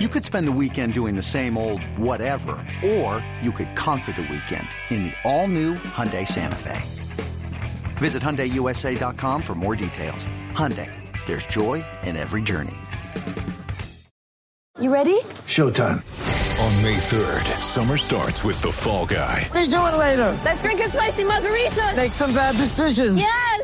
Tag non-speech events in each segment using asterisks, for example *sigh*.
You could spend the weekend doing the same old whatever, or you could conquer the weekend in the all-new Hyundai Santa Fe. Visit HyundaiUSA.com for more details. Hyundai, there's joy in every journey. You ready? Showtime. On May 3rd, summer starts with The Fall Guy. Let's do it later. Let's drink a spicy margarita. Make some bad decisions. Yes.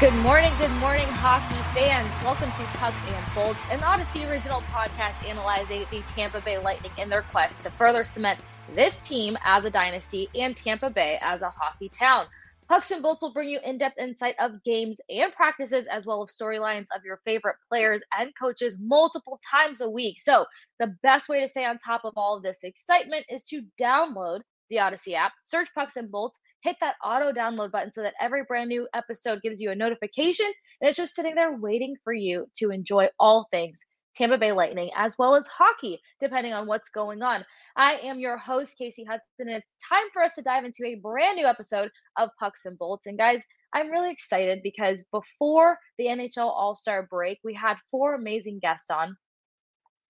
Good morning, good morning, hockey fans. Welcome to Pucks and Bolts, an Audacy original podcast analyzing the Tampa Bay Lightning in their quest to further cement this team as a dynasty and Tampa Bay as a hockey town. Pucks and Bolts will bring you in depth insight of games and practices, as well as storylines of your favorite players and coaches multiple times a week. So, the best way to stay on top of all of this excitement is to download the Audacy app, search Pucks and Bolts, hit that auto download button so that every brand new episode gives you a notification and it's just sitting there waiting for you to enjoy all things Tampa Bay Lightning as well as hockey, depending on what's going on. I am your host, Kasey Hudson, and it's time for us to dive into a brand new episode of Pucks and Bolts. And guys, I'm really excited because before the NHL All Star break, we had four amazing guests on.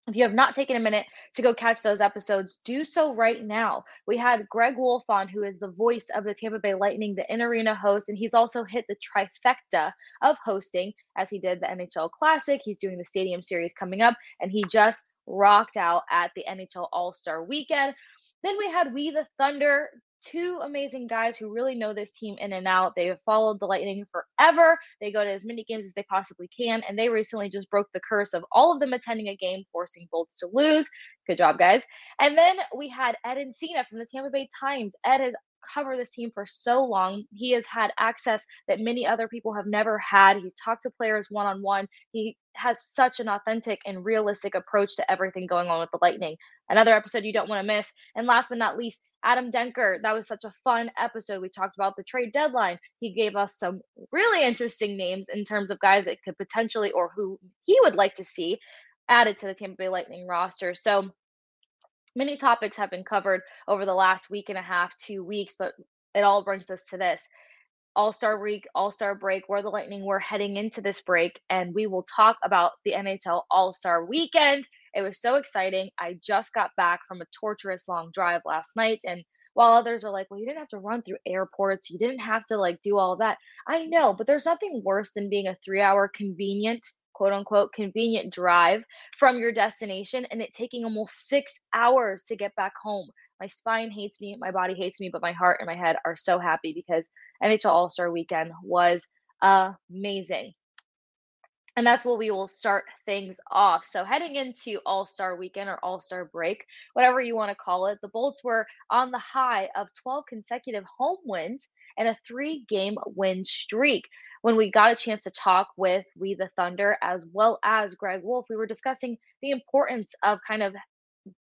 If you have not taken a minute to go catch those episodes, do so right now. We had Greg Wolf on, who is the voice of the Tampa Bay Lightning, the in arena host, and he's also hit the trifecta of hosting as he did the NHL Classic. He's doing the Stadium Series coming up, and he just rocked out at the NHL All Star weekend. Then we had We the Thunder, two amazing guys who really know this team in and out. They have followed the Lightning forever. They go to as many games as they possibly can, and they recently just broke the curse of all of them attending a game, forcing Bolts to lose. Good job, guys. And then we had Ed Encina from the Tampa Bay Times. Ed has covered this team for so long. He has had access that many other people have never had. He's talked to players one on one. He has such an authentic and realistic approach to everything going on with the Lightning. Another episode you don't want to miss. And last but not least, Adam Denker. That was such a fun episode. We talked about the trade deadline. He gave us some really interesting names in terms of guys that could potentially or who he would like to see added to the Tampa Bay Lightning roster. So many topics have been covered over the last week and a half, two weeks, but it all brings us to this. All Star Week, All Star break, where the Lightning were heading into this break, and we will talk about the NHL All Star weekend. It was so exciting. I just got back from a torturous long drive last night, and while others are like, well, you didn't have to run through airports, you didn't have to like do all that. I know, but there's nothing worse than being a three hour convenient, quote unquote, convenient drive from your destination and it taking almost six hours to get back home. My spine hates me, my body hates me, but my heart and my head are so happy because NHL All Star weekend was amazing. And that's where we will start things off. So, heading into All Star weekend or All Star break, whatever you want to call it, the Bolts were on the high of 12 consecutive home wins and a three game win streak. When we got a chance to talk with We the Thunder as well as Greg Wolf, we were discussing the importance of kind of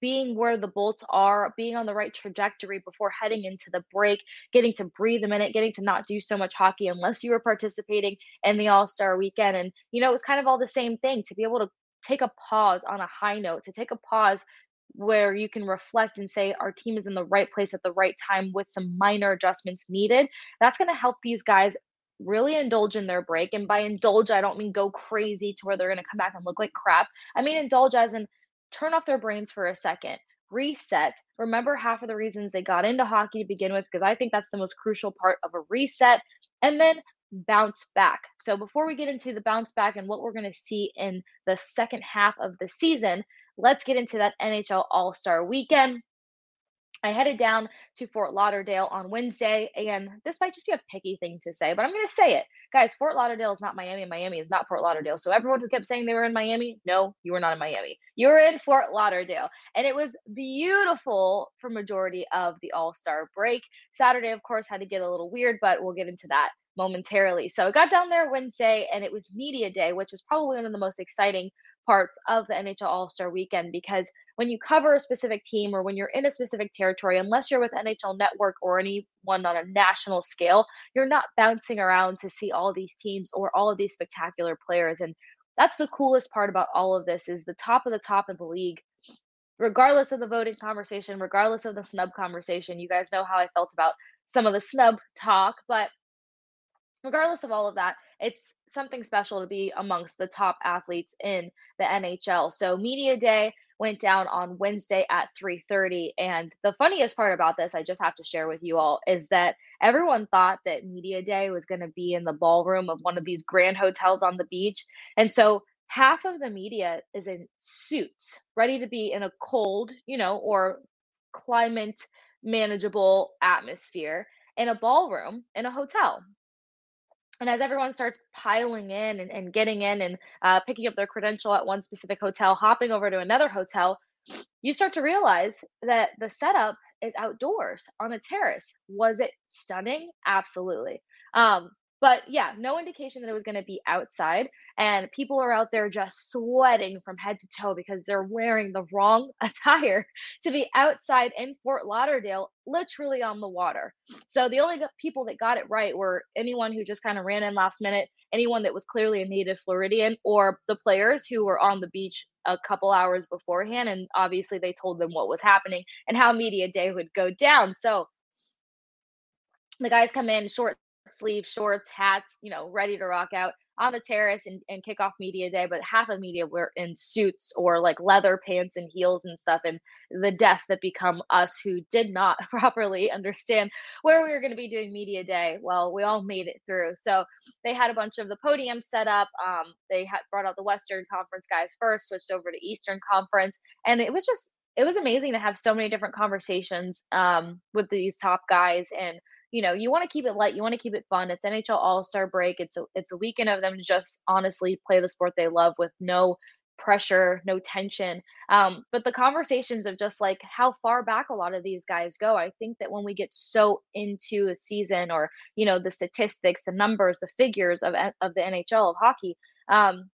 being where the Bolts are, being on the right trajectory before heading into the break, getting to breathe a minute, getting to not do so much hockey unless you were participating in the All Star weekend. And, you know, it was kind of all the same thing to be able to take a pause on a high note, to take a pause where you can reflect and say our team is in the right place at the right time with some minor adjustments needed. That's going to help these guys really indulge in their break. And by indulge, I don't mean go crazy to where they're going to come back and look like crap. I mean indulge as in turn off their brains for a second, reset, remember half of the reasons they got into hockey to begin with, because I think that's the most crucial part of a reset, and then bounce back. So before we get into the bounce back and what we're going to see in the second half of the season, let's get into that NHL All Star weekend. I headed down to Fort Lauderdale on Wednesday, and this might just be a picky thing to say, but I'm going to say it. Guys, Fort Lauderdale is not Miami, and Miami is not Fort Lauderdale. So everyone who kept saying they were in Miami, no, you were not in Miami. You were in Fort Lauderdale. And it was beautiful for majority of the All-Star break. Saturday, of course, had to get a little weird, but we'll get into that momentarily. So I got down there Wednesday, and it was media day, which is probably one of the most exciting parts of the NHL All Star weekend because when you cover a specific team or when you're in a specific territory, unless you're with NHL Network or anyone on a national scale, you're not bouncing around to see all these teams or all of these spectacular players. And that's the coolest part about all of this is the top of the top of the league regardless of the voting conversation regardless of the snub conversation you guys know how i felt about some of the snub talk but regardless of all of that, it's something special to be amongst the top athletes in the NHL. So media day went down on Wednesday at 3:30 and the funniest part about this I just have to share with you all is that everyone thought that media day was going to be in the ballroom of one of these grand hotels on the beach. And so half of the media is in suits, ready to be in a cold, you know, or climate manageable atmosphere in a ballroom in a hotel and as everyone starts piling in and, and getting in and uh, picking up their credential at one specific hotel, hopping over to another hotel, you start to realize that the setup is outdoors on a terrace. Was it stunning? Absolutely. Um, but yeah, no indication that it was going to be outside. And people are out there just sweating from head to toe because they're wearing the wrong *laughs* attire to be outside in Fort Lauderdale, literally on the water. So the only people that got it right were anyone who just kind of ran in last minute, anyone that was clearly a native Floridian, or the players who were on the beach a couple hours beforehand. And obviously, they told them what was happening and how media day would go down. So the guys come in short sleeve shorts, hats, you know, ready to rock out on the terrace and, and kick off media day. But half of media were in suits or like leather pants and heels and stuff. And the death that become us who did not *laughs* properly understand where we were going to be doing media day. Well, we all made it through. So they had a bunch of the podiums set up. Um, they had brought out the Western Conference guys first, switched over to Eastern Conference, and it was just it was amazing to have so many different conversations um, with these top guys and you know you want to keep it light you want to keep it fun it's nhl all-star break it's a it's a weekend of them to just honestly play the sport they love with no pressure no tension um, but the conversations of just like how far back a lot of these guys go i think that when we get so into a season or you know the statistics the numbers the figures of, of the nhl of hockey um,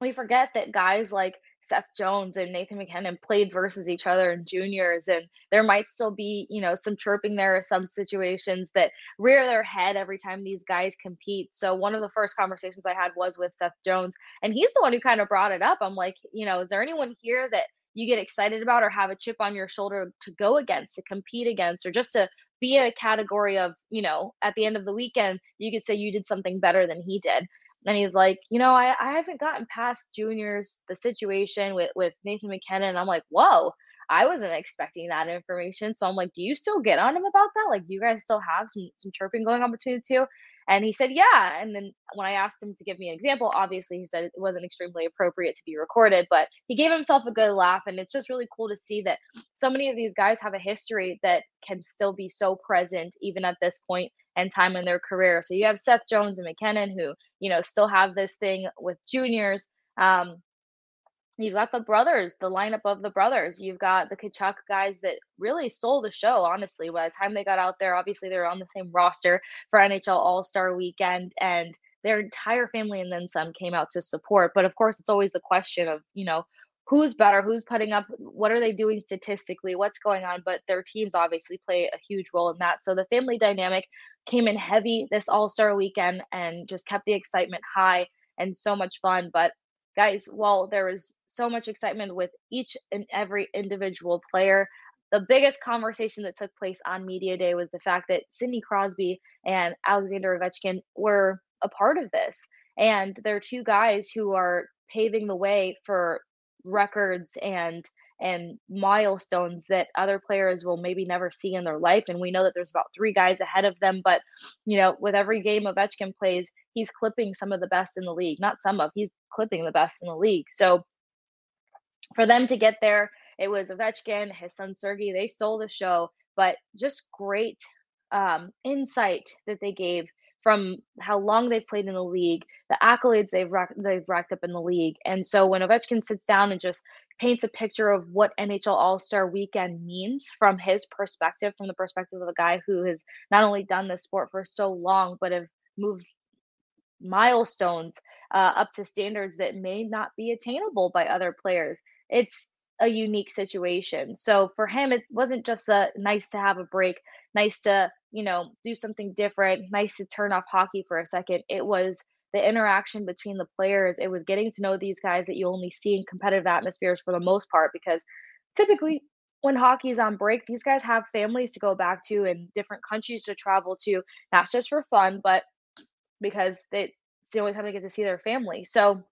we forget that guys like Seth Jones and Nathan MacKinnon played versus each other in juniors, and there might still be, you know, some chirping there, or some situations that rear their head every time these guys compete. So one of the first conversations I had was with Seth Jones, and he's the one who kind of brought it up. I'm like, you know, is there anyone here that you get excited about or have a chip on your shoulder to go against, to compete against, or just to be a category of, you know, at the end of the weekend, you could say you did something better than he did and he's like, you know, I, I haven't gotten past juniors, the situation with, with Nathan MacKinnon. And I'm like, whoa, I wasn't expecting that information. So I'm like, do you still get on him about that? Like, do you guys still have some, some chirping going on between the two? And he said, yeah. And then when I asked him to give me an example, obviously he said it wasn't extremely appropriate to be recorded, but he gave himself a good laugh. And it's just really cool to see that so many of these guys have a history that can still be so present even at this point and time in their career. So you have Seth Jones and MacKinnon who, you know, still have this thing with juniors. Um, you've got the brothers, the lineup of the brothers. You've got the Tkachuk guys that really stole the show, honestly. By the time they got out there, obviously they were on the same roster for NHL All Star weekend and their entire family and then some came out to support. But of course, it's always the question of, you know, who's better, who's putting up, what are they doing statistically, what's going on. But their teams obviously play a huge role in that. So the family dynamic came in heavy this All Star weekend and just kept the excitement high and so much fun. But guys, while there was so much excitement with each and every individual player, the biggest conversation that took place on Media Day was the fact that Sidney Crosby and Alexander Ovechkin were a part of this. And they're two guys who are paving the way for records and and milestones that other players will maybe never see in their life. And we know that there's about three guys ahead of them. But, you know, with every game Ovechkin plays, he's clipping some of the best in the league. Not some of, he's clipping the best in the league. So for them to get there, it was Ovechkin, his son Sergey, they stole the show, but just great um, insight that they gave from how long they've played in the league, the accolades they've racked, they've racked up in the league. And so when Ovechkin sits down and just paints a picture of what NHL All Star Weekend means from his perspective, from the perspective of a guy who has not only done this sport for so long, but have moved milestones uh, up to standards that may not be attainable by other players. It's a unique situation. So for him, it wasn't just a nice to have a break, nice to, you know, do something different, nice to turn off hockey for a second. It was the interaction between the players. It was getting to know these guys that you only see in competitive atmospheres for the most part, because typically when hockey is on break, these guys have families to go back to and different countries to travel to, not just for fun, but because they, it's the only time they get to see their family. So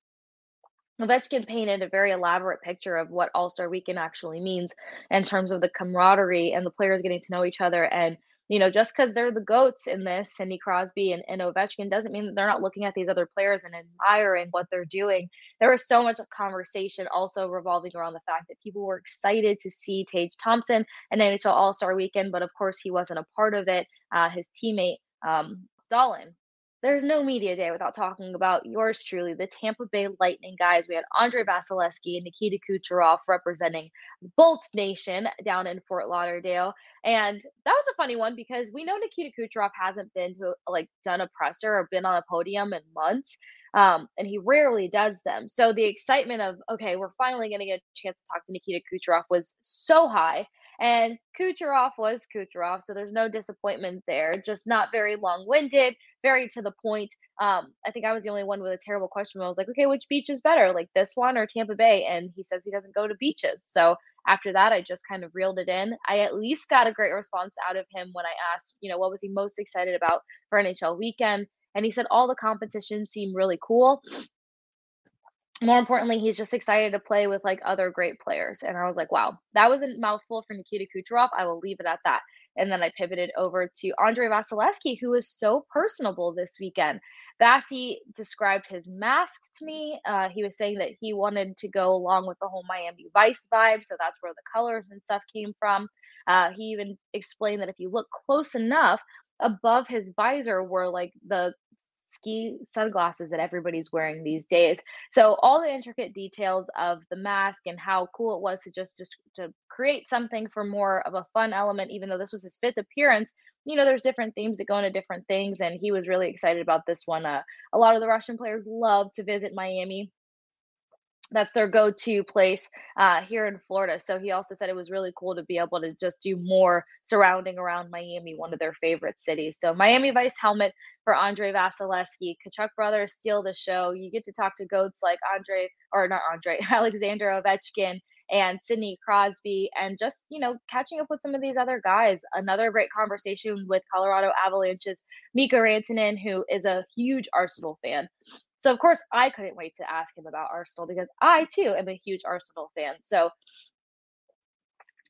Ovechkin painted a very elaborate picture of what All Star Weekend actually means in terms of the camaraderie and the players getting to know each other. And, you know, just because they're the GOATs in this, Sidney Crosby and, and Ovechkin, doesn't mean that they're not looking at these other players and admiring what they're doing. There was so much conversation also revolving around the fact that people were excited to see Tage Thompson and NHL All Star Weekend, but of course, he wasn't a part of it. Uh, his teammate, um, Dahlin, there's no media day without talking about yours truly, the Tampa Bay Lightning guys. We had Andrei Vasilevskiy and Nikita Kucherov representing Bolts Nation down in Fort Lauderdale. And that was a funny one because we know Nikita Kucherov hasn't been to like done a presser or been on a podium in months. Um, and he rarely does them. So the excitement of, okay, we're finally going to get a chance to talk to Nikita Kucherov was so high. And Kucherov was Kucherov, so there's no disappointment there. Just not very long winded, very to the point. Um, I think I was the only one with a terrible question. I was like, okay, which beach is better, like this one or Tampa Bay? And he says he doesn't go to beaches. So after that, I just kind of reeled it in. I at least got a great response out of him when I asked, you know, what was he most excited about for NHL weekend? And he said all the competitions seem really cool more importantly, he's just excited to play with like other great players. And I was like, wow, that was a mouthful for Nikita Kucherov. I will leave it at that. And then I pivoted over to Andrei Vasilevskiy, who was so personable this weekend. Vasi described his mask to me. Uh, he was saying that he wanted to go along with the whole Miami Vice vibe. So that's where the colors and stuff came from. Uh, he even explained that if you look close enough, above his visor were like the ski sunglasses that everybody's wearing these days. So all the intricate details of the mask and how cool it was to just, just to create something for more of a fun element, even though this was his fifth appearance. You know, there's different themes that go into different things, and he was really excited about this one. Uh, a lot of the Russian players love to visit Miami that's their go-to place uh, here in Florida. So he also said it was really cool to be able to just do more surrounding around Miami, one of their favorite cities. So Miami Vice helmet for Andrei Vasilevskiy. Tkachuk brothers steal the show. You get to talk to goats like Andre or not Andre, *laughs* Alexander Ovechkin and Sidney Crosby, and just you know catching up with some of these other guys. Another great conversation with Colorado Avalanche's Mika Rantanen, who is a huge Arsenal fan. So of course I couldn't wait to ask him about Arsenal because I too am a huge Arsenal fan. So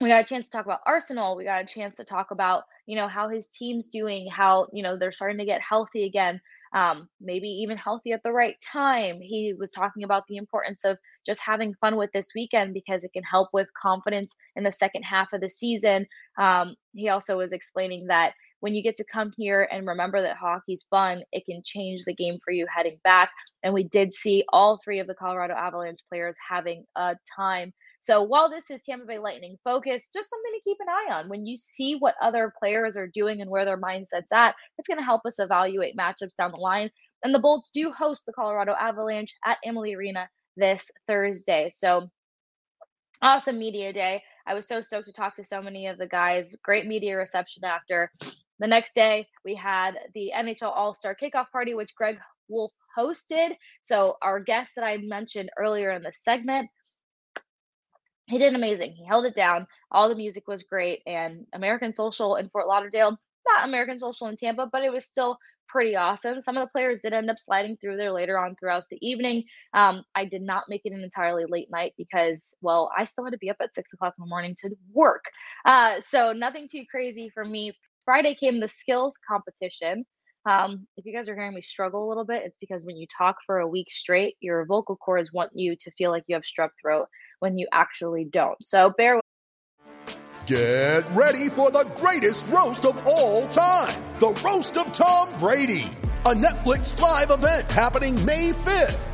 we got a chance to talk about Arsenal. We got a chance to talk about, you know, how his team's doing, how, you know, they're starting to get healthy again, um, maybe even healthy at the right time. He was talking about the importance of just having fun with this weekend because it can help with confidence in the second half of the season. Um, he also was explaining that when you get to come here and remember that hockey's fun, it can change the game for you heading back. And we did see all three of the Colorado Avalanche players having a time. So while this is Tampa Bay Lightning focus, just something to keep an eye on. When you see what other players are doing and where their mindset's at, it's going to help us evaluate matchups down the line. And the Bolts do host the Colorado Avalanche at Amalie Arena this Thursday. So awesome media day. I was so stoked to talk to so many of the guys. Great media reception after. The next day, we had the NHL All Star Kickoff Party, which Greg Wolf hosted. So, our guest that I mentioned earlier in the segment, he did amazing. He held it down. All the music was great. And American Social in Fort Lauderdale, not American Social in Tampa, but it was still pretty awesome. Some of the players did end up sliding through there later on throughout the evening. Um, I did not make it an entirely late night because, well, I still had to be up at six o'clock in the morning to work. Uh, so nothing too crazy for me Friday came the skills competition. Um, if you guys are hearing me struggle a little bit, it's because when you talk for a week straight, your vocal cords want you to feel like you have strep throat when you actually don't. So bear with. Get ready for the greatest roast of all time the Roast of Tom Brady, a Netflix live event happening May 5th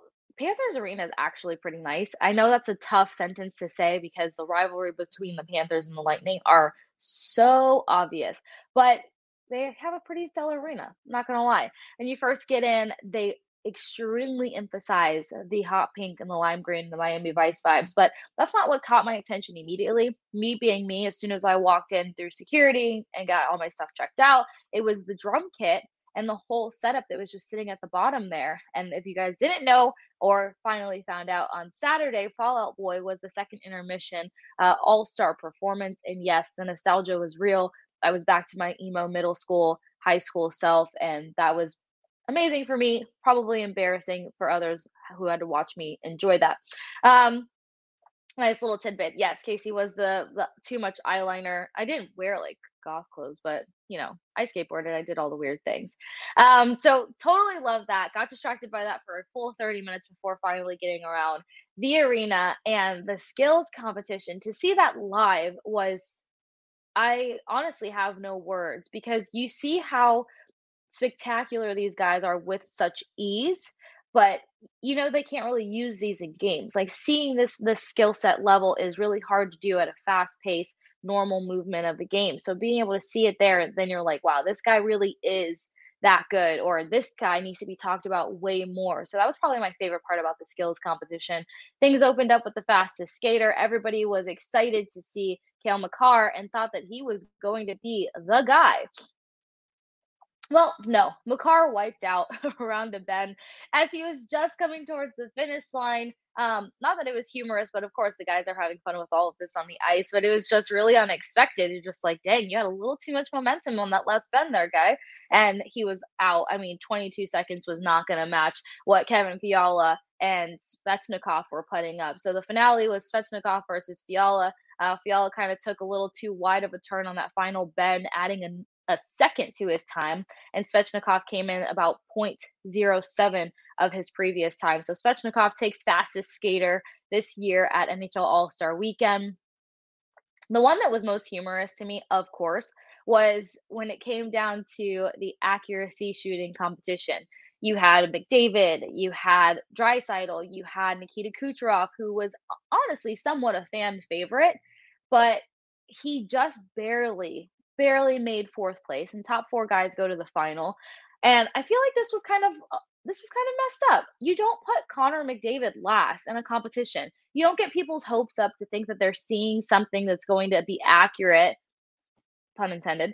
Panthers Arena is actually pretty nice. I know that's a tough sentence to say because the rivalry between the mm-hmm. Panthers and the Lightning are so obvious, but they have a pretty stellar arena. not gonna lie. When you first get in, they extremely emphasize the hot pink and the lime green, the Miami Vice vibes, but that's not what caught my attention immediately. Me being me, as soon as I walked in through security and got all my stuff checked out, it was the drum kit and the whole setup that was just sitting at the bottom there. And if you guys didn't know or finally found out on Saturday, Fall Out Boy was the second intermission uh, all star performance. And yes, the nostalgia was real. I was back to my emo middle school, high school self, and that was amazing for me, probably embarrassing for others who had to watch me enjoy that. Um, nice little tidbit. Yes, Kasey was the, the too much eyeliner. I didn't wear like goth clothes, but you know, I skateboarded. I did all the weird things. Um, so totally love that. Got distracted by that for a full 30 minutes before finally getting around the arena and the skills competition. To see that live was I honestly have no words because you see how spectacular these guys are with such ease but you know they can't really use these in games like seeing this this skill set level is really hard to do at a fast pace normal movement of the game. So being able to see it there then you're like wow this guy really is that good or this guy needs to be talked about way more. So that was probably my favorite part about the skills competition. Things opened up with the fastest skater. Everybody was excited to see Kale Makar and thought that he was going to be the guy well, no, Makar wiped out *laughs* around a bend as he was just coming towards the finish line. Um, not that it was humorous, but of course the guys are having fun with all of this on the ice, but it was just really unexpected. You're just like, dang, you had a little too much momentum on that last bend there, guy. And he was out. I mean, 22 seconds was not going to match what Kevin Fiala and Svechnikov were putting up. So the finale was Svechnikov versus Fiala. Uh, Fiala kind of took a little too wide of a turn on that final bend, adding a a second to his time, and Svechnikov came in about 0.07 of his previous time. So Svechnikov takes fastest skater this year at NHL All Star Weekend. The one that was most humorous to me, of course, was when it came down to the accuracy shooting competition. You had McDavid, you had Draisaitl, you had Nikita Kucherov, who was honestly somewhat a fan favorite, but he just barely barely made fourth place, and top four guys go to the final. And I feel like this was kind of uh, this was kind of messed up. You don't put Connor McDavid last in a competition. You don't get people's hopes up to think that they're seeing something that's going to be accurate, pun intended,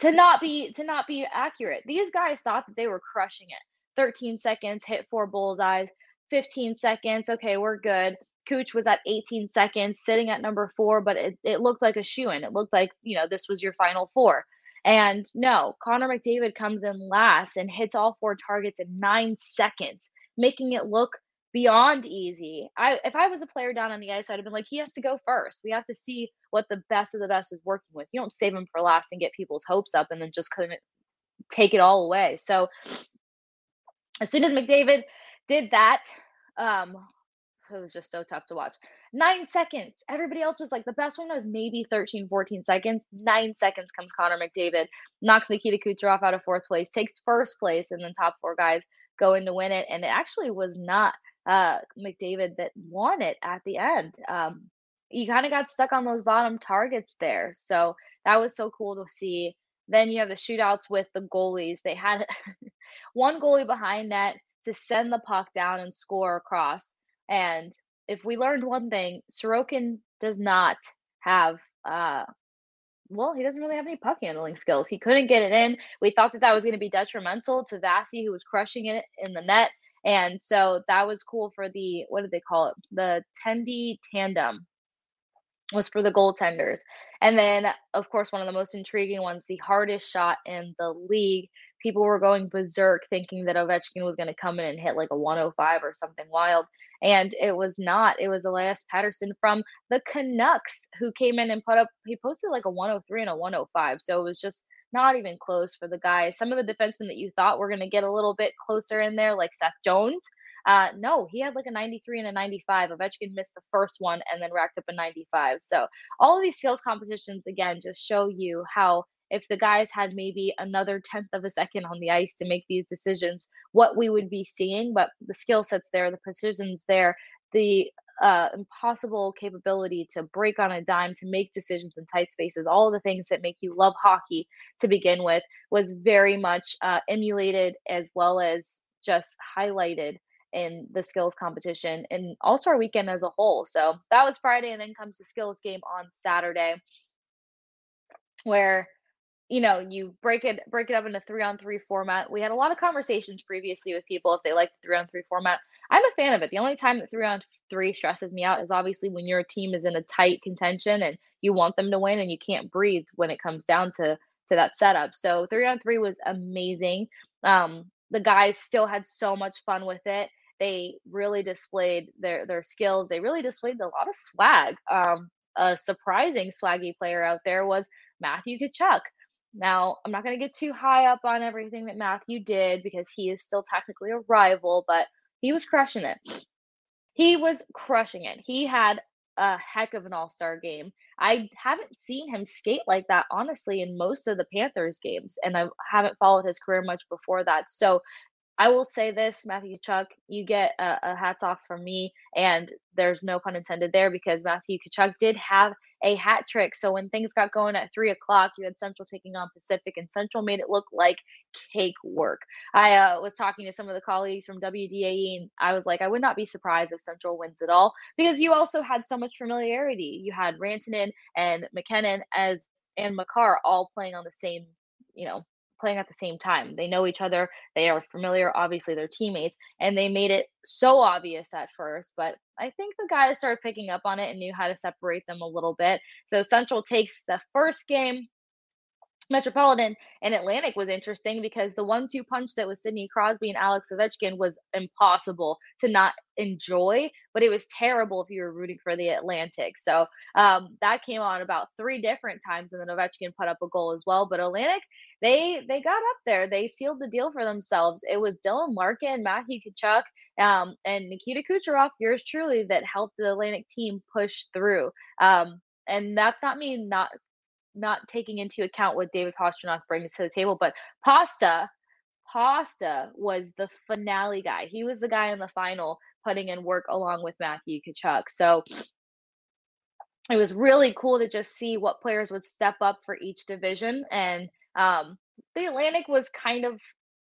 to not be to not be accurate. These guys thought that they were crushing it. 13 seconds, hit four bullseyes. 15 seconds, okay, we're good. Cooch was at 18 seconds, sitting at number four, but it, it looked like a shoe in. It looked like, you know, this was your final four. And no, Connor McDavid comes in last and hits all four targets in nine seconds, making it look beyond easy. I if I was a player down on the ice, I'd have been like, he has to go first. We have to see what the best of the best is working with. You don't save him for last and get people's hopes up and then just couldn't take it all away. So as soon as McDavid did that, um, it was just so tough to watch. Nine seconds. Everybody else was like the best one was maybe 13, 14 seconds. Nine seconds comes Connor McDavid, knocks Nikita Kucherov out of fourth place, takes first place, and then top four guys go in to win it. And it actually was not uh, McDavid that won it at the end. Um, you kind of got stuck on those bottom targets there. So that was so cool to see. Then you have the shootouts with the goalies. They had *laughs* one goalie behind net to send the puck down and score across. And if we learned one thing, Sorokin does not have uh well, he doesn't really have any puck handling skills. He couldn't get it in. We thought that that was going to be detrimental to Vasi, who was crushing it in the net. And so that was cool for the, what did they call it? The Tendy tandem was for the goaltenders. And then, of course, one of the most intriguing ones, the hardest shot in the league. People were going berserk thinking that Ovechkin was going to come in and hit like a 105 or something wild. And it was not. It was Elias Pettersson from the Canucks who came in and put up, he posted like a 103 and a 105. So it was just not even close for the guys. Some of the defensemen that you thought were going to get a little bit closer in there, like Seth Jones, uh, no, he had like a 93 and a 95. Ovechkin missed the first one and then racked up a 95. So all of these skills competitions, again, just show you how if the guys had maybe another tenth of a second on the ice to make these decisions, what we would be seeing. But the skill sets there, the precision's there, the uh, impossible capability to break on a dime, to make decisions in tight spaces, all the things that make you love hockey to begin with, was very much uh, emulated as well as just highlighted in the skills competition and All Star weekend as a whole. So that was Friday, and then comes the skills game on Saturday, where you know you break it break it up into three on three format. We had a lot of conversations previously with people if they like the three on three format. I'm a fan of it. The only time that three on three stresses me out is obviously when your team is in a tight contention and you want them to win and you can't breathe when it comes down to to that setup. So three on three was amazing. Um, the guys still had so much fun with it. They really displayed their their skills. They really displayed a lot of swag. Um, a surprising swaggy player out there was Matthew Tkachuk. Now, I'm not going to get too high up on everything that Matthew did because he is still technically a rival, but he was crushing it. He was crushing it. He had a heck of an all star game. I haven't seen him skate like that, honestly, in most of the Panthers games, and I haven't followed his career much before that. So I will say this, Matthew Tkachuk, you get a, a, hats off from me, and there's no pun intended there because Matthew Tkachuk did have a hat trick. So when things got going at three o'clock, you had Central taking on Pacific, and Central made it look like cake work. I uh, was talking to some of the colleagues from WDAE, and I was like, I would not be surprised if Central wins it all because you also had so much familiarity. You had Rantanen and MacKinnon as and Makar all playing on the same, you know, playing at the same time. They know each other, they are familiar, obviously, they're teammates, and they made it so obvious at first. But I think the guys started picking up on it and knew how to separate them a little bit. So Central takes the first game Metropolitan and Atlantic was interesting because the one two punch that was Sidney Crosby and Alex Ovechkin was impossible to not enjoy, but it was terrible if you were rooting for the Atlantic. So um, that came on about three different times, and then Ovechkin put up a goal as well. But Atlantic, they they got up there, they sealed the deal for themselves. It was Dylan Larkin, Matthew Tkachuk, um, and Nikita Kucherov, yours truly, that helped the Atlantic team push through. Um, and that's not me not not taking into account what David Pastrnak brings to the table, but Pasta, Pasta was the finale guy. He was the guy in the final putting in work along with Matthew Tkachuk. So it was really cool to just see what players would step up for each division. And um, the Atlantic was kind of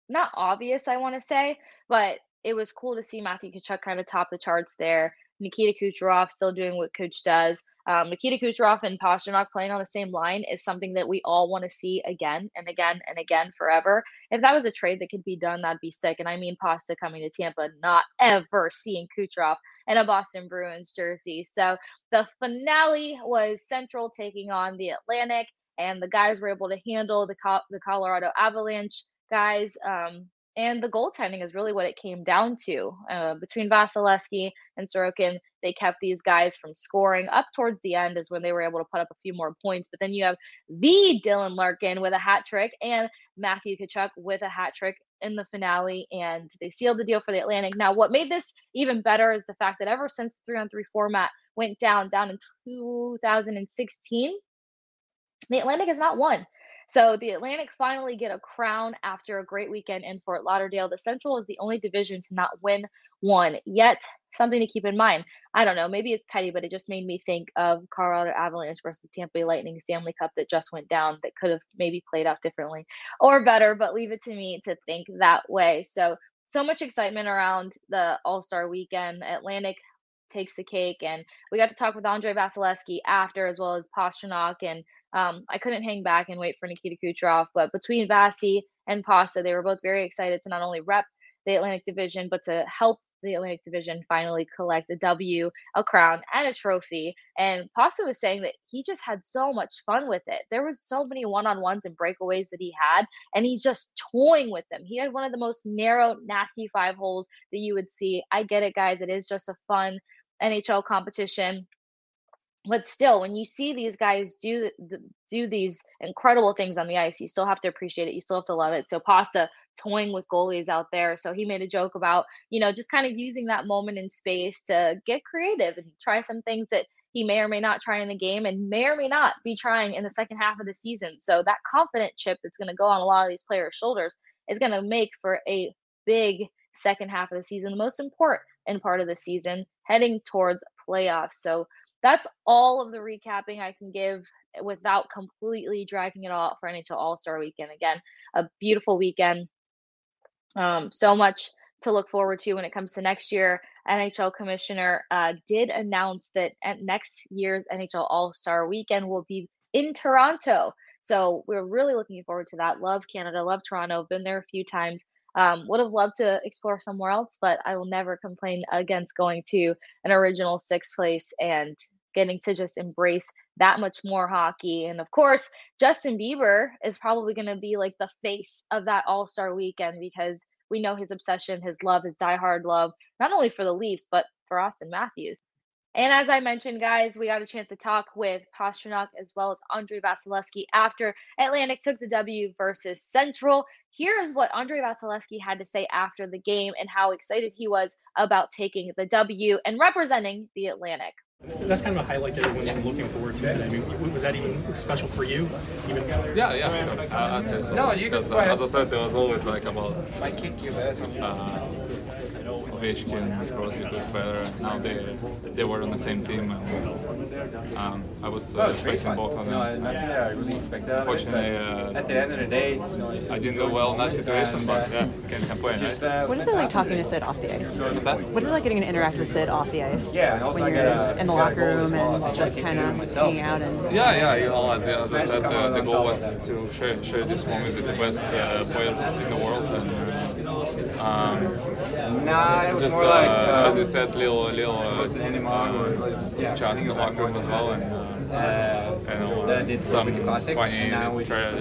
not obvious, I want to say, but it was cool to see Matthew Tkachuk kind of top the charts there. Nikita Kucherov still doing what Cooch does. Um, Nikita Kucherov and Pastrnak playing on the same line is something that we all want to see again and again and again forever. If that was a trade that could be done, that'd be sick. And I mean, Pasta coming to Tampa, not ever seeing Kucherov in a Boston Bruins jersey. So the finale was Central taking on the Atlantic, and the guys were able to handle the the Colorado Avalanche guys. Um, and the goaltending is really what it came down to. Uh, between Vasilevskiy and Sorokin, they kept these guys from scoring. Up towards the end is when they were able to put up a few more points. But then you have the Dylan Larkin with a hat trick and Matthew Tkachuk with a hat trick in the finale, and they sealed the deal for the Atlantic. Now, what made this even better is the fact that ever since the three on three format went down down in 2016, the Atlantic has not won. So the Atlantic finally get a crown after a great weekend in Fort Lauderdale. The Central is the only division to not win one yet. Something to keep in mind. I don't know, maybe it's petty, but it just made me think of Colorado Avalanche versus Tampa Bay Lightning Stanley Cup that just went down that could have maybe played out differently or better, but leave it to me to think that way. So so much excitement around the All-Star weekend. Atlantic takes the cake. And we got to talk with Andrei Vasilevskiy after, as well as Pastrnak. And um, I couldn't hang back and wait for Nikita Kucherov. But between Vasi and Pasta, they were both very excited to not only rep the Atlantic Division, but to help the Atlantic Division finally collect a W, a crown, and a trophy. And Pasta was saying that he just had so much fun with it. There was so many one-on-ones and breakaways that he had, and he's just toying with them. He had one of the most narrow, nasty five holes that you would see. I get it, guys. It is just a fun NHL competition but still when you see these guys do do these incredible things on the ice you still have to appreciate it you still have to love it. So pasta toying with goalies out there so he made a joke about you know just kind of using that moment in space to get creative and try some things that he may or may not try in the game and may or may not be trying in the second half of the season. So that confident chip that's going to go on a lot of these players shoulders is going to make for a big second half of the season the most important part of the season heading towards playoffs. So that's all of the recapping I can give without completely dragging it all for NHL All Star Weekend. Again, a beautiful weekend. Um, so much to look forward to when it comes to next year. NHL Commissioner uh, did announce that at next year's NHL All Star Weekend will be in Toronto. So we're really looking forward to that. Love Canada, love Toronto. Been there a few times. Um, would have loved to explore somewhere else, but I will never complain against going to an original sixth place and getting to just embrace that much more hockey. And of course, Justin Bieber is probably going to be like the face of that All Star weekend because we know his obsession, his love, his diehard love, not only for the Leafs, but for Auston Matthews. And as I mentioned, guys, we got a chance to talk with Pastrnak as well as Andrei Vasilevskiy after Atlantic took the W versus Central. Here is what Andrei Vasilevskiy had to say after the game and how excited he was about taking the W and representing the Atlantic. That's kind of a highlight that everyone's been looking forward to today. I mean, was that even special for you? Even yeah, yeah, uh, I'd say so. No, you because, uh, as I said, it was always like about. I kick you, uh, Ovechkin, Crosby, good better. Now they they were on the same team, and um, I was uh, expecting both of them. No, I really expect that. Unfortunately, uh, at the end of the day, I didn't do well in that situation, but yeah, can't complain, right? Uh, what is it like talking to Sid off the ice? What's that? What is it like getting to interact with Sid off the ice? Yeah, when you're in the locker room and just kind of hanging out and. Yeah, yeah, you know, as, as I said, uh, the goal was to share, share this moment with the best uh, players in the world, and um, nah, it was just more uh, like, uh, as you said, little little uh, uh, chat in the locker room as well, and. Uh, uh, and some funny trash,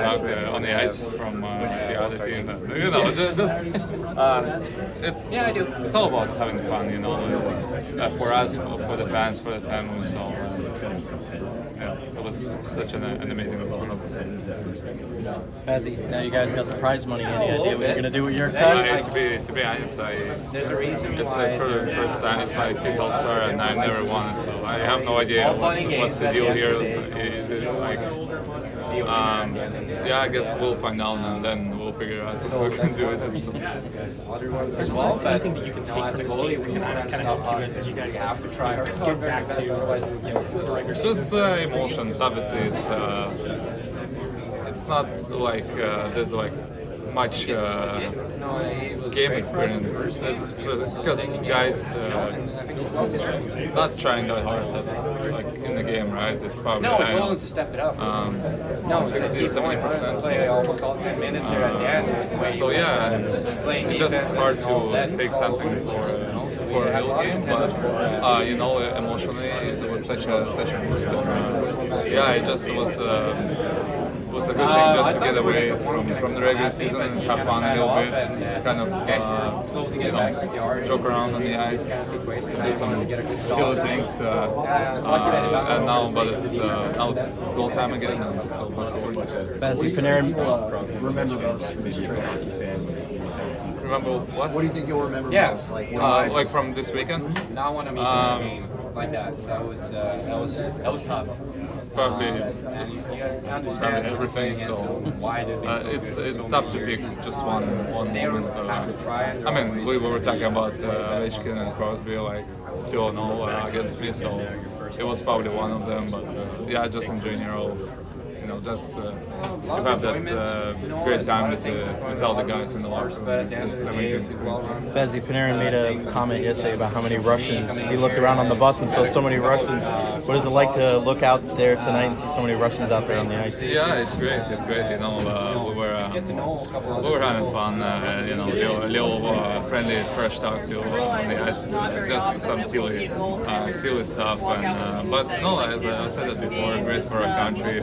talk uh, on the ice from uh, the other team. You know, just, um, it's yeah, it's all about having fun, you know, uh, for us, for the fans, for the families. So, yeah, it was such an, an amazing experience. Vasi, now you guys got the prize money. Any idea what you're gonna do with your cut? Uh, to be to be honest, I there's a reason it's why for the first time it's my fifth All Star and I've never won, so I have no idea what's, what's the deal here. Is it like um, yeah, I guess we'll find out and then we'll figure out if we can do it. As well, anything that you can take from this game that can kind of help you as you guys have to try to get back to you know, the regular? Just uh, emotions. Obviously, it's uh, it's not like uh, there's like much uh, game experience. because guys uh, not trying that hard like in the game, right? It's probably no, it's willing to step it up. Um, no, 60, 70 percent. Play almost all 10 minutes here at the end. So yeah, it's just hard to take something for for a real game, but uh, you know, emotionally it was such a such a boost. yeah, it just was. Was a good thing just to get away from, from the regular season and have fun a little bit, kind of uh, you know joke around on the ice, do some silly things. Uh, uh, and now, but it's uh, now it's goal time again. And so, but it's Vasi Panarin, uh, remember most from history hockey fan. Remember what? What do you think you'll remember yeah. most? Like, uh, like from this weekend? Not one of me um, like that. That was uh, that was that was tough probably just having everything. So uh, it's it's tough to pick just one one moment. Uh, I mean, we were talking about uh, Ovechkin and Crosby like 2-0 uh, against me, so it was probably one of them. But uh, yeah, just in general, know, just uh, to have that uh, great time with, the, with all the guys in the locker room. Vasi Panarin made a comment yesterday about how many Russians. He looked around on the bus and saw so many Russians. What is it like to look out there tonight and see so many Russians out there on the ice? Yeah, it's great. It's great. You know, uh, we were uh, we were having fun. Uh, you know, little, little uh, friendly, fresh talk to on the ice. Just some silly, uh, silly stuff. And uh, but no, as I said it before, great for our country.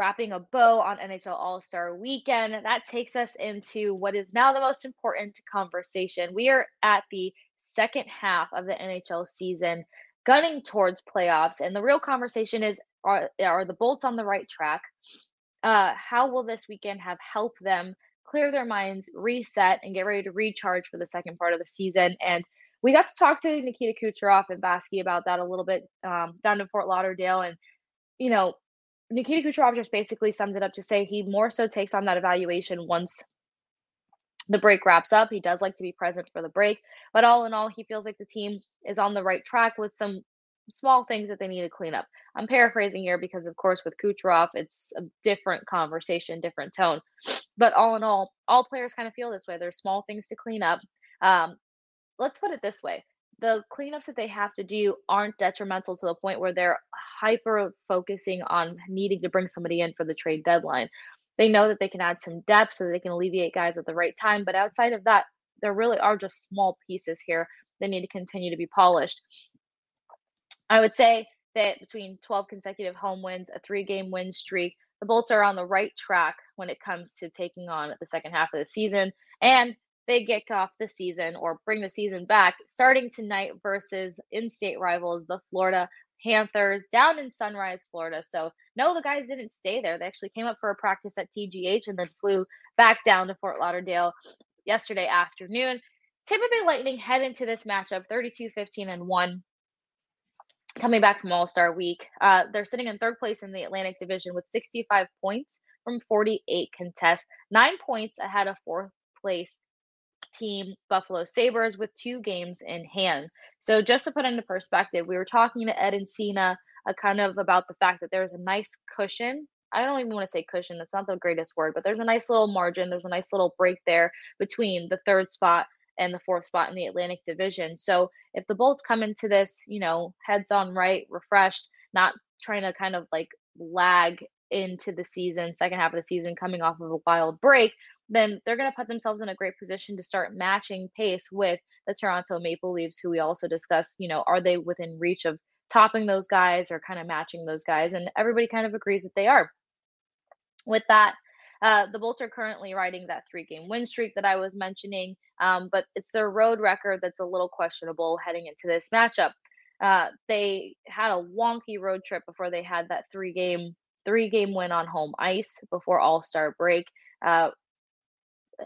wrapping a bow on NHL All Star weekend. That takes us into what is now the most important conversation. We are at the second half of the NHL season, gunning towards playoffs. And the real conversation is are, are the Bolts on the right track? Uh, how will this weekend have helped them clear their minds, reset, and get ready to recharge for the second part of the season? And we got to talk to Nikita Kucherov and Vasi about that a little bit um, down in Fort Lauderdale. And, you know, Nikita Kucherov just basically summed it up to say he more so takes on that evaluation once the break wraps up. He does like to be present for the break, but all in all, he feels like the team is on the right track with some small things that they need to clean up. I'm paraphrasing here because, of course, with Kucherov, it's a different conversation, different tone. But all in all, all players kind of feel this way. There's small things to clean up. Um, let's put it this way the cleanups that they have to do aren't detrimental to the point where they're hyper focusing on needing to bring somebody in for the trade deadline. They know that they can add some depth so they can alleviate guys at the right time. But outside of that, there really are just small pieces here that need to continue to be polished. I would say that between 12 consecutive home wins, a three game win streak, the Bolts are on the right track when it comes to taking on the second half of the season. And they kick off the season or bring the season back starting tonight versus in state rivals, the Florida Panthers down in Sunrise, Florida. So, no, the guys didn't stay there. They actually came up for a practice at TGH and then flew back down to Fort Lauderdale yesterday afternoon. Tampa Bay Lightning head into this matchup 32 15 and 1 coming back from All Star week. Uh, they're sitting in third place in the Atlantic Division with 65 points from 48 contests, nine points ahead of fourth place team, Buffalo Sabres, with two games in hand. So, just to put into perspective, we were talking to Ed Encina uh, kind of about the fact that there's a nice cushion. I don't even want to say cushion, that's not the greatest word, but there's a nice little margin, there's a nice little break there between the third spot and the fourth spot in the Atlantic Division. So, if the Bolts come into this, you know, heads on right, refreshed, not trying to kind of like lag into the season, second half of the season, coming off of a wild break, then they're going to put themselves in a great position to start matching pace with the Toronto Maple Leafs, who we also discussed. You know, are they within reach of topping those guys or kind of matching those guys? And everybody kind of agrees that they are. With that, uh, the Bolts are currently riding that three game win streak that I was mentioning, um, but it's their road record that's a little questionable heading into this matchup. Uh, they had a wonky road trip before they had that three game three game win on home ice before All Star break. Uh,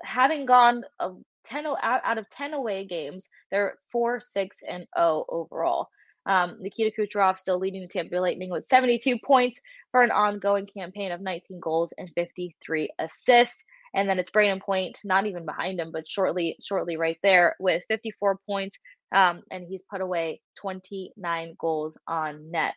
having gone a 10 out of 10 away games, they're 4 6 and 0 overall. Um, Nikita Kucherov still leading the Tampa Bay Lightning with 72 points for an ongoing campaign of 19 goals and 53 assists. And then it's Brayden Point, not even behind him, but shortly, shortly right there with 54 points. Um, and he's put away 29 goals on net.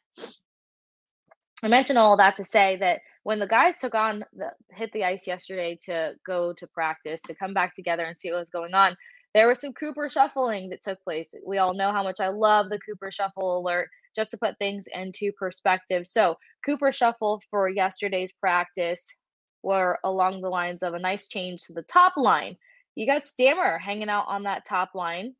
I mentioned all that to say that when the guys took on the hit the ice yesterday to go to practice to come back together and see what was going on, there was some Cooper shuffling that took place. We all know how much I love the Cooper shuffle alert just to put things into perspective. So, Cooper shuffle for yesterday's practice were along the lines of a nice change to the top line. You got Stammer hanging out on that top line,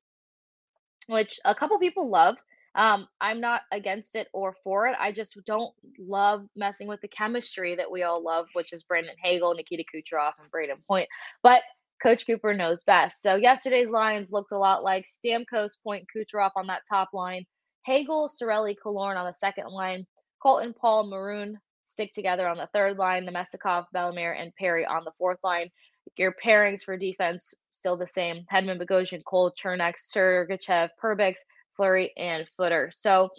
which a couple people love. Um, I'm not against it or for it. I just don't love messing with the chemistry that we all love, which is Brandon Hagel, Nikita Kucherov, and Brayden Point. But Coach Cooper knows best. So yesterday's lines looked a lot like Stamkos, Point, Kucherov on that top line, Hagel, Cirelli, Killorn on the second line, Colton, Paul, Maroon, stick together on the third line. Namestnikov, Bellemare, and Perry on the fourth line. Your pairings for defense still the same: Hedman, Bogosian, Cole, Cernak, Sergachev, Perbix, Fleury, and Footer. So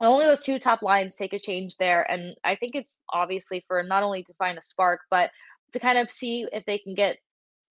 only those two top lines take a change there, and I think it's obviously for not only to find a spark, but to kind of see if they can get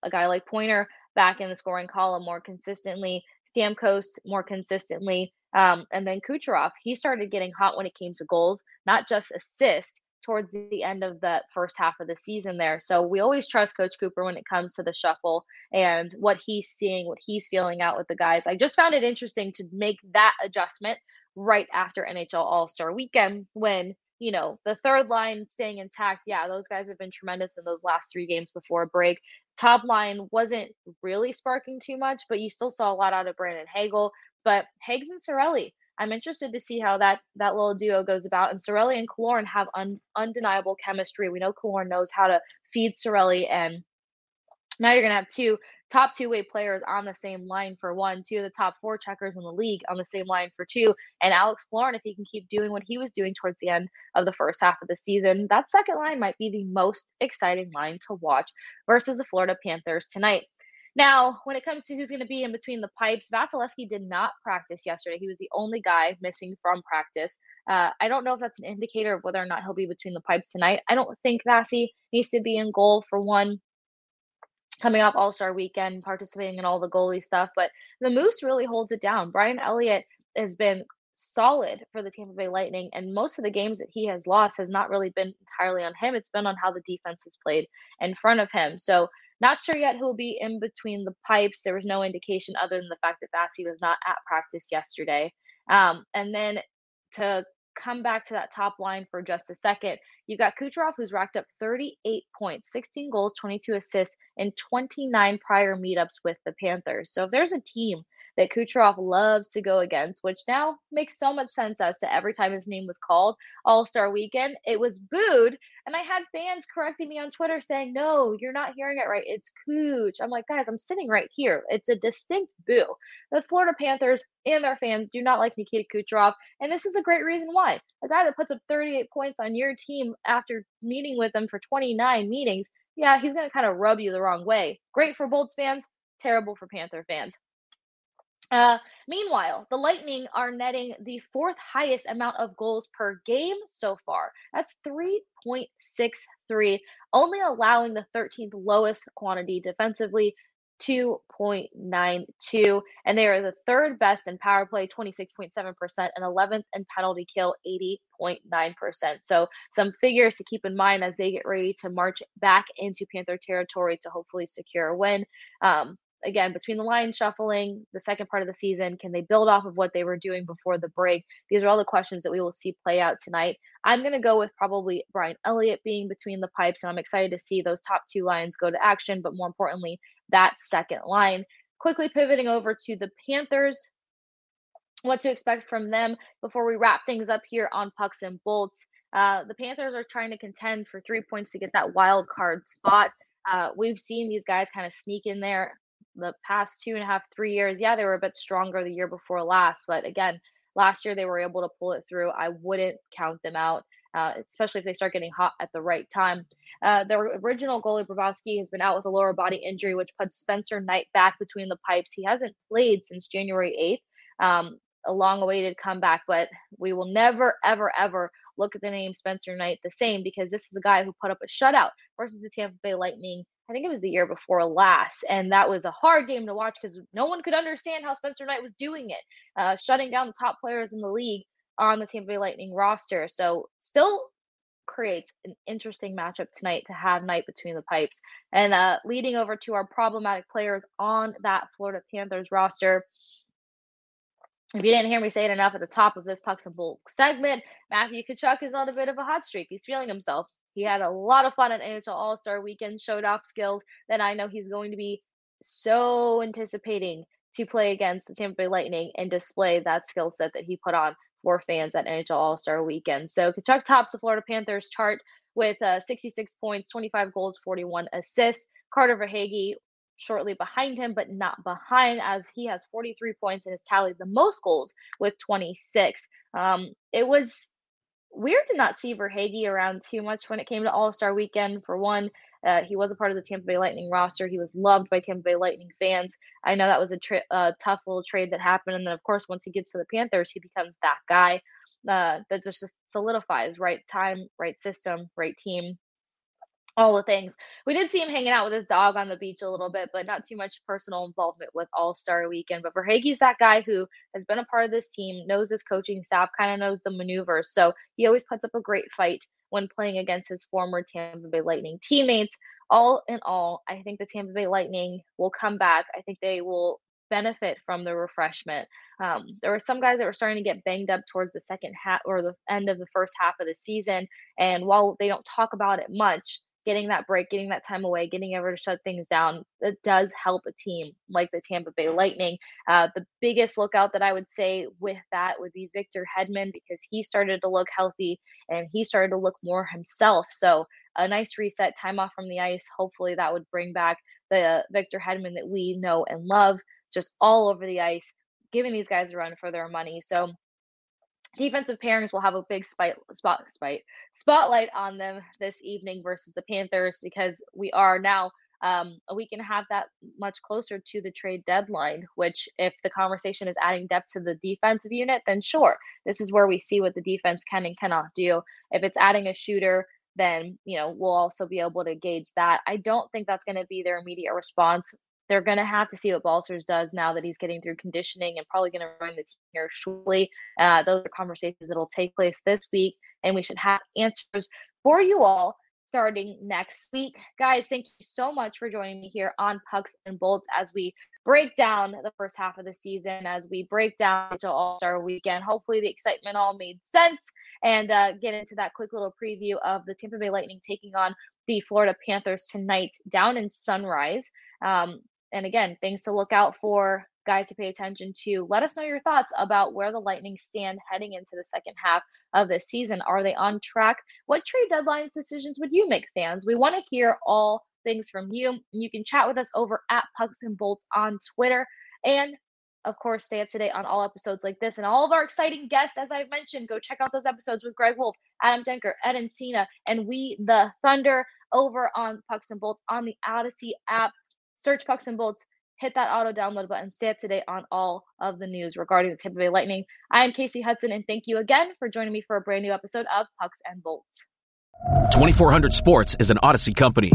a guy like Pointer back in the scoring column more consistently, Stamkos more consistently, um, and then Kucherov. He started getting hot when it came to goals, not just assists towards the end of the first half of the season there. So we always trust Coach Cooper when it comes to the shuffle and what he's seeing, what he's feeling out with the guys. I just found it interesting to make that adjustment right after NHL All Star weekend when you know, the third line staying intact. Yeah, those guys have been tremendous in those last three games before a break. Top line wasn't really sparking too much, but you still saw a lot out of Brandon Hagel. But Hags and Cirelli, I'm interested to see how that that little duo goes about. And Cirelli and Killorn have un, undeniable chemistry. We know Killorn knows how to feed Cirelli, and now you're gonna have two top two way players on the same line for one, two of the top four checkers in the league on the same line for two, and Alex Killorn, if he can keep doing what he was doing towards the end of the first half of the season, that second line might be the most exciting line to watch versus the Florida Panthers tonight. Now, when it comes to who's going to be in between the pipes, Vasilevskiy did not practice yesterday. He was the only guy missing from practice. Uh, I don't know if that's an indicator of whether or not he'll be between the pipes tonight. I don't think Vasi needs to be in goal for one coming off All Star weekend, participating in all the goalie stuff. But the Moose really holds it down. Brian Elliott has been solid for the Tampa Bay Lightning, and most of the games that he has lost has not really been entirely on him. It's been on how the defense has played in front of him. So, not sure yet who'll be in between the pipes. There was no indication other than the fact that Vasi was not at practice yesterday. Um, and then to come back to that top line for just a second, you've got Kucherov, who's racked up 38 points, 16 goals, 22 assists, and 29 prior meetups with the Panthers. So if there's a team that Kucherov loves to go against, which now makes so much sense as to every time his name was called All Star Weekend, it was booed. And I had fans correcting me on Twitter saying, No, you're not hearing it right. It's Cooch. I'm like, guys, I'm sitting right here. It's a distinct boo. The Florida Panthers and their fans do not like Nikita Kucherov. And this is a great reason why. A guy that puts up 38 points on your team after meeting with them for 29 meetings, yeah, he's going to kind of rub you the wrong way. Great for Bolts fans, terrible for Panther fans. Uh, meanwhile, the Lightning are netting the fourth highest amount of goals per game so far. That's 3.63, only allowing the 13th lowest quantity defensively, 2.92. And they are the third best in power play, 26.7%, and 11th in penalty kill, 80.9%. So some figures to keep in mind as they get ready to march back into Panther territory to hopefully secure a win. Um, again between the line shuffling the second part of the season can they build off of what they were doing before the break? These are all the questions that we will see play out tonight. I'm going to go with probably brian elliott being between the pipes and i'm excited to see those top two lines go to action but more importantly that second line. Quickly pivoting over to the panthers. What to expect from them before we wrap things up here on pucks and bolts. Uh, the panthers are trying to contend for three points to get that wild card spot. Uh, we've seen these guys kind of sneak in there the past two and a half, three years, yeah, they were a bit stronger the year before last. But again, last year they were able to pull it through. I wouldn't count them out, uh, especially if they start getting hot at the right time. Uh, original goalie Bobrovsky has been out with a lower body injury, which puts Spencer Knight back between the pipes. He hasn't played since January 8th. Um, a long awaited comeback, but we will never, ever, ever look at the name Spencer Knight the same because this is a guy who put up a shutout versus the Tampa Bay Lightning I think it was the year before last, and that was a hard game to watch because no one could understand how Spencer Knight was doing it, uh, shutting down the top players in the league on the Tampa Bay Lightning roster. So still creates an interesting matchup tonight to have Knight between the pipes. And uh, leading over to our problematic players on that Florida Panthers roster. If you didn't hear me say it enough at the top of this Pucks and Bolts segment, Matthew Tkachuk is on a bit of a hot streak. He's feeling himself. He had a lot of fun at NHL All Star Weekend, showed off skills that I know he's going to be so anticipating to play against the Tampa Bay Lightning and display that skill set that he put on for fans at NHL All Star Weekend. So Tkachuk tops the Florida Panthers chart with uh, 66 points, 25 goals, 41 assists. Carter Verhaeghe shortly behind him, but not behind, as he has 43 points and has tallied the most goals with 26. Um, it was weird to not see Verhaeghe around too much when it came to All Star Weekend. For one, uh, he was a part of the Tampa Bay Lightning roster. He was loved by Tampa Bay Lightning fans. I know that was a tra- uh, tough little trade that happened, and then of course once he gets to the Panthers, he becomes that guy uh, that just solidifies right time, right system, right team, all the things. We did see him hanging out with his dog on the beach a little bit, but not too much personal involvement with All Star Weekend. But Verhaeghe's that guy who has been a part of this team, knows this coaching staff, kind of knows the maneuvers. So he always puts up a great fight when playing against his former Tampa Bay Lightning teammates. All in all, I think the Tampa Bay Lightning will come back. I think they will benefit from the refreshment. Um, there were some guys that were starting to get banged up towards the second half or the end of the first half of the season. And while they don't talk about it much, getting that break, getting that time away, getting ever to shut things down, it does help a team like the Tampa Bay Lightning. Uh, the biggest lookout that I would say with that would be Victor Hedman because he started to look healthy and he started to look more himself. So a nice reset, time off from the ice. Hopefully that would bring back the Victor Hedman that we know and love just all over the ice, giving these guys a run for their money. So defensive pairings will have a big spite, spot, spite, spotlight on them this evening versus the Panthers because we are now um, a week and a half that much closer to the trade deadline. Which, if the conversation is adding depth to the defensive unit, then sure, this is where we see what the defense can and cannot do. If it's adding a shooter, then you know we'll also be able to gauge that. I don't think that's going to be their immediate response they're going to have to see what Balcers does now that he's getting through conditioning and probably going to run the team here shortly. Uh, those are conversations that will take place this week, and we should have answers for you all starting next week. Guys, thank you so much for joining me here on Pucks and Bolts as we break down the first half of the season, as we break down to All Star weekend. Hopefully, the excitement all made sense and uh, get into that quick little preview of the Tampa Bay Lightning taking on the Florida Panthers tonight down in Sunrise. Um, and again, things to look out for, guys to pay attention to. Let us know your thoughts about where the Lightning stand heading into the second half of this season. Are they on track? What trade deadlines decisions would you make, fans? We want to hear all things from you. You can chat with us over at Pucks and Bolts on Twitter. And of course, stay up to date on all episodes like this and all of our exciting guests. As I've mentioned, go check out those episodes with Greg Wolf, Adam Denker, Ed Encina, and we, the Thunder, over on Pucks and Bolts on the Audacy app search Pucks and Bolts, hit that auto download button, stay up to date on all of the news regarding the Tampa Bay Lightning. I am Kasey Hudson, and thank you again for joining me for a brand new episode of Pucks and Bolts. 2400 Sports is an Audacy company.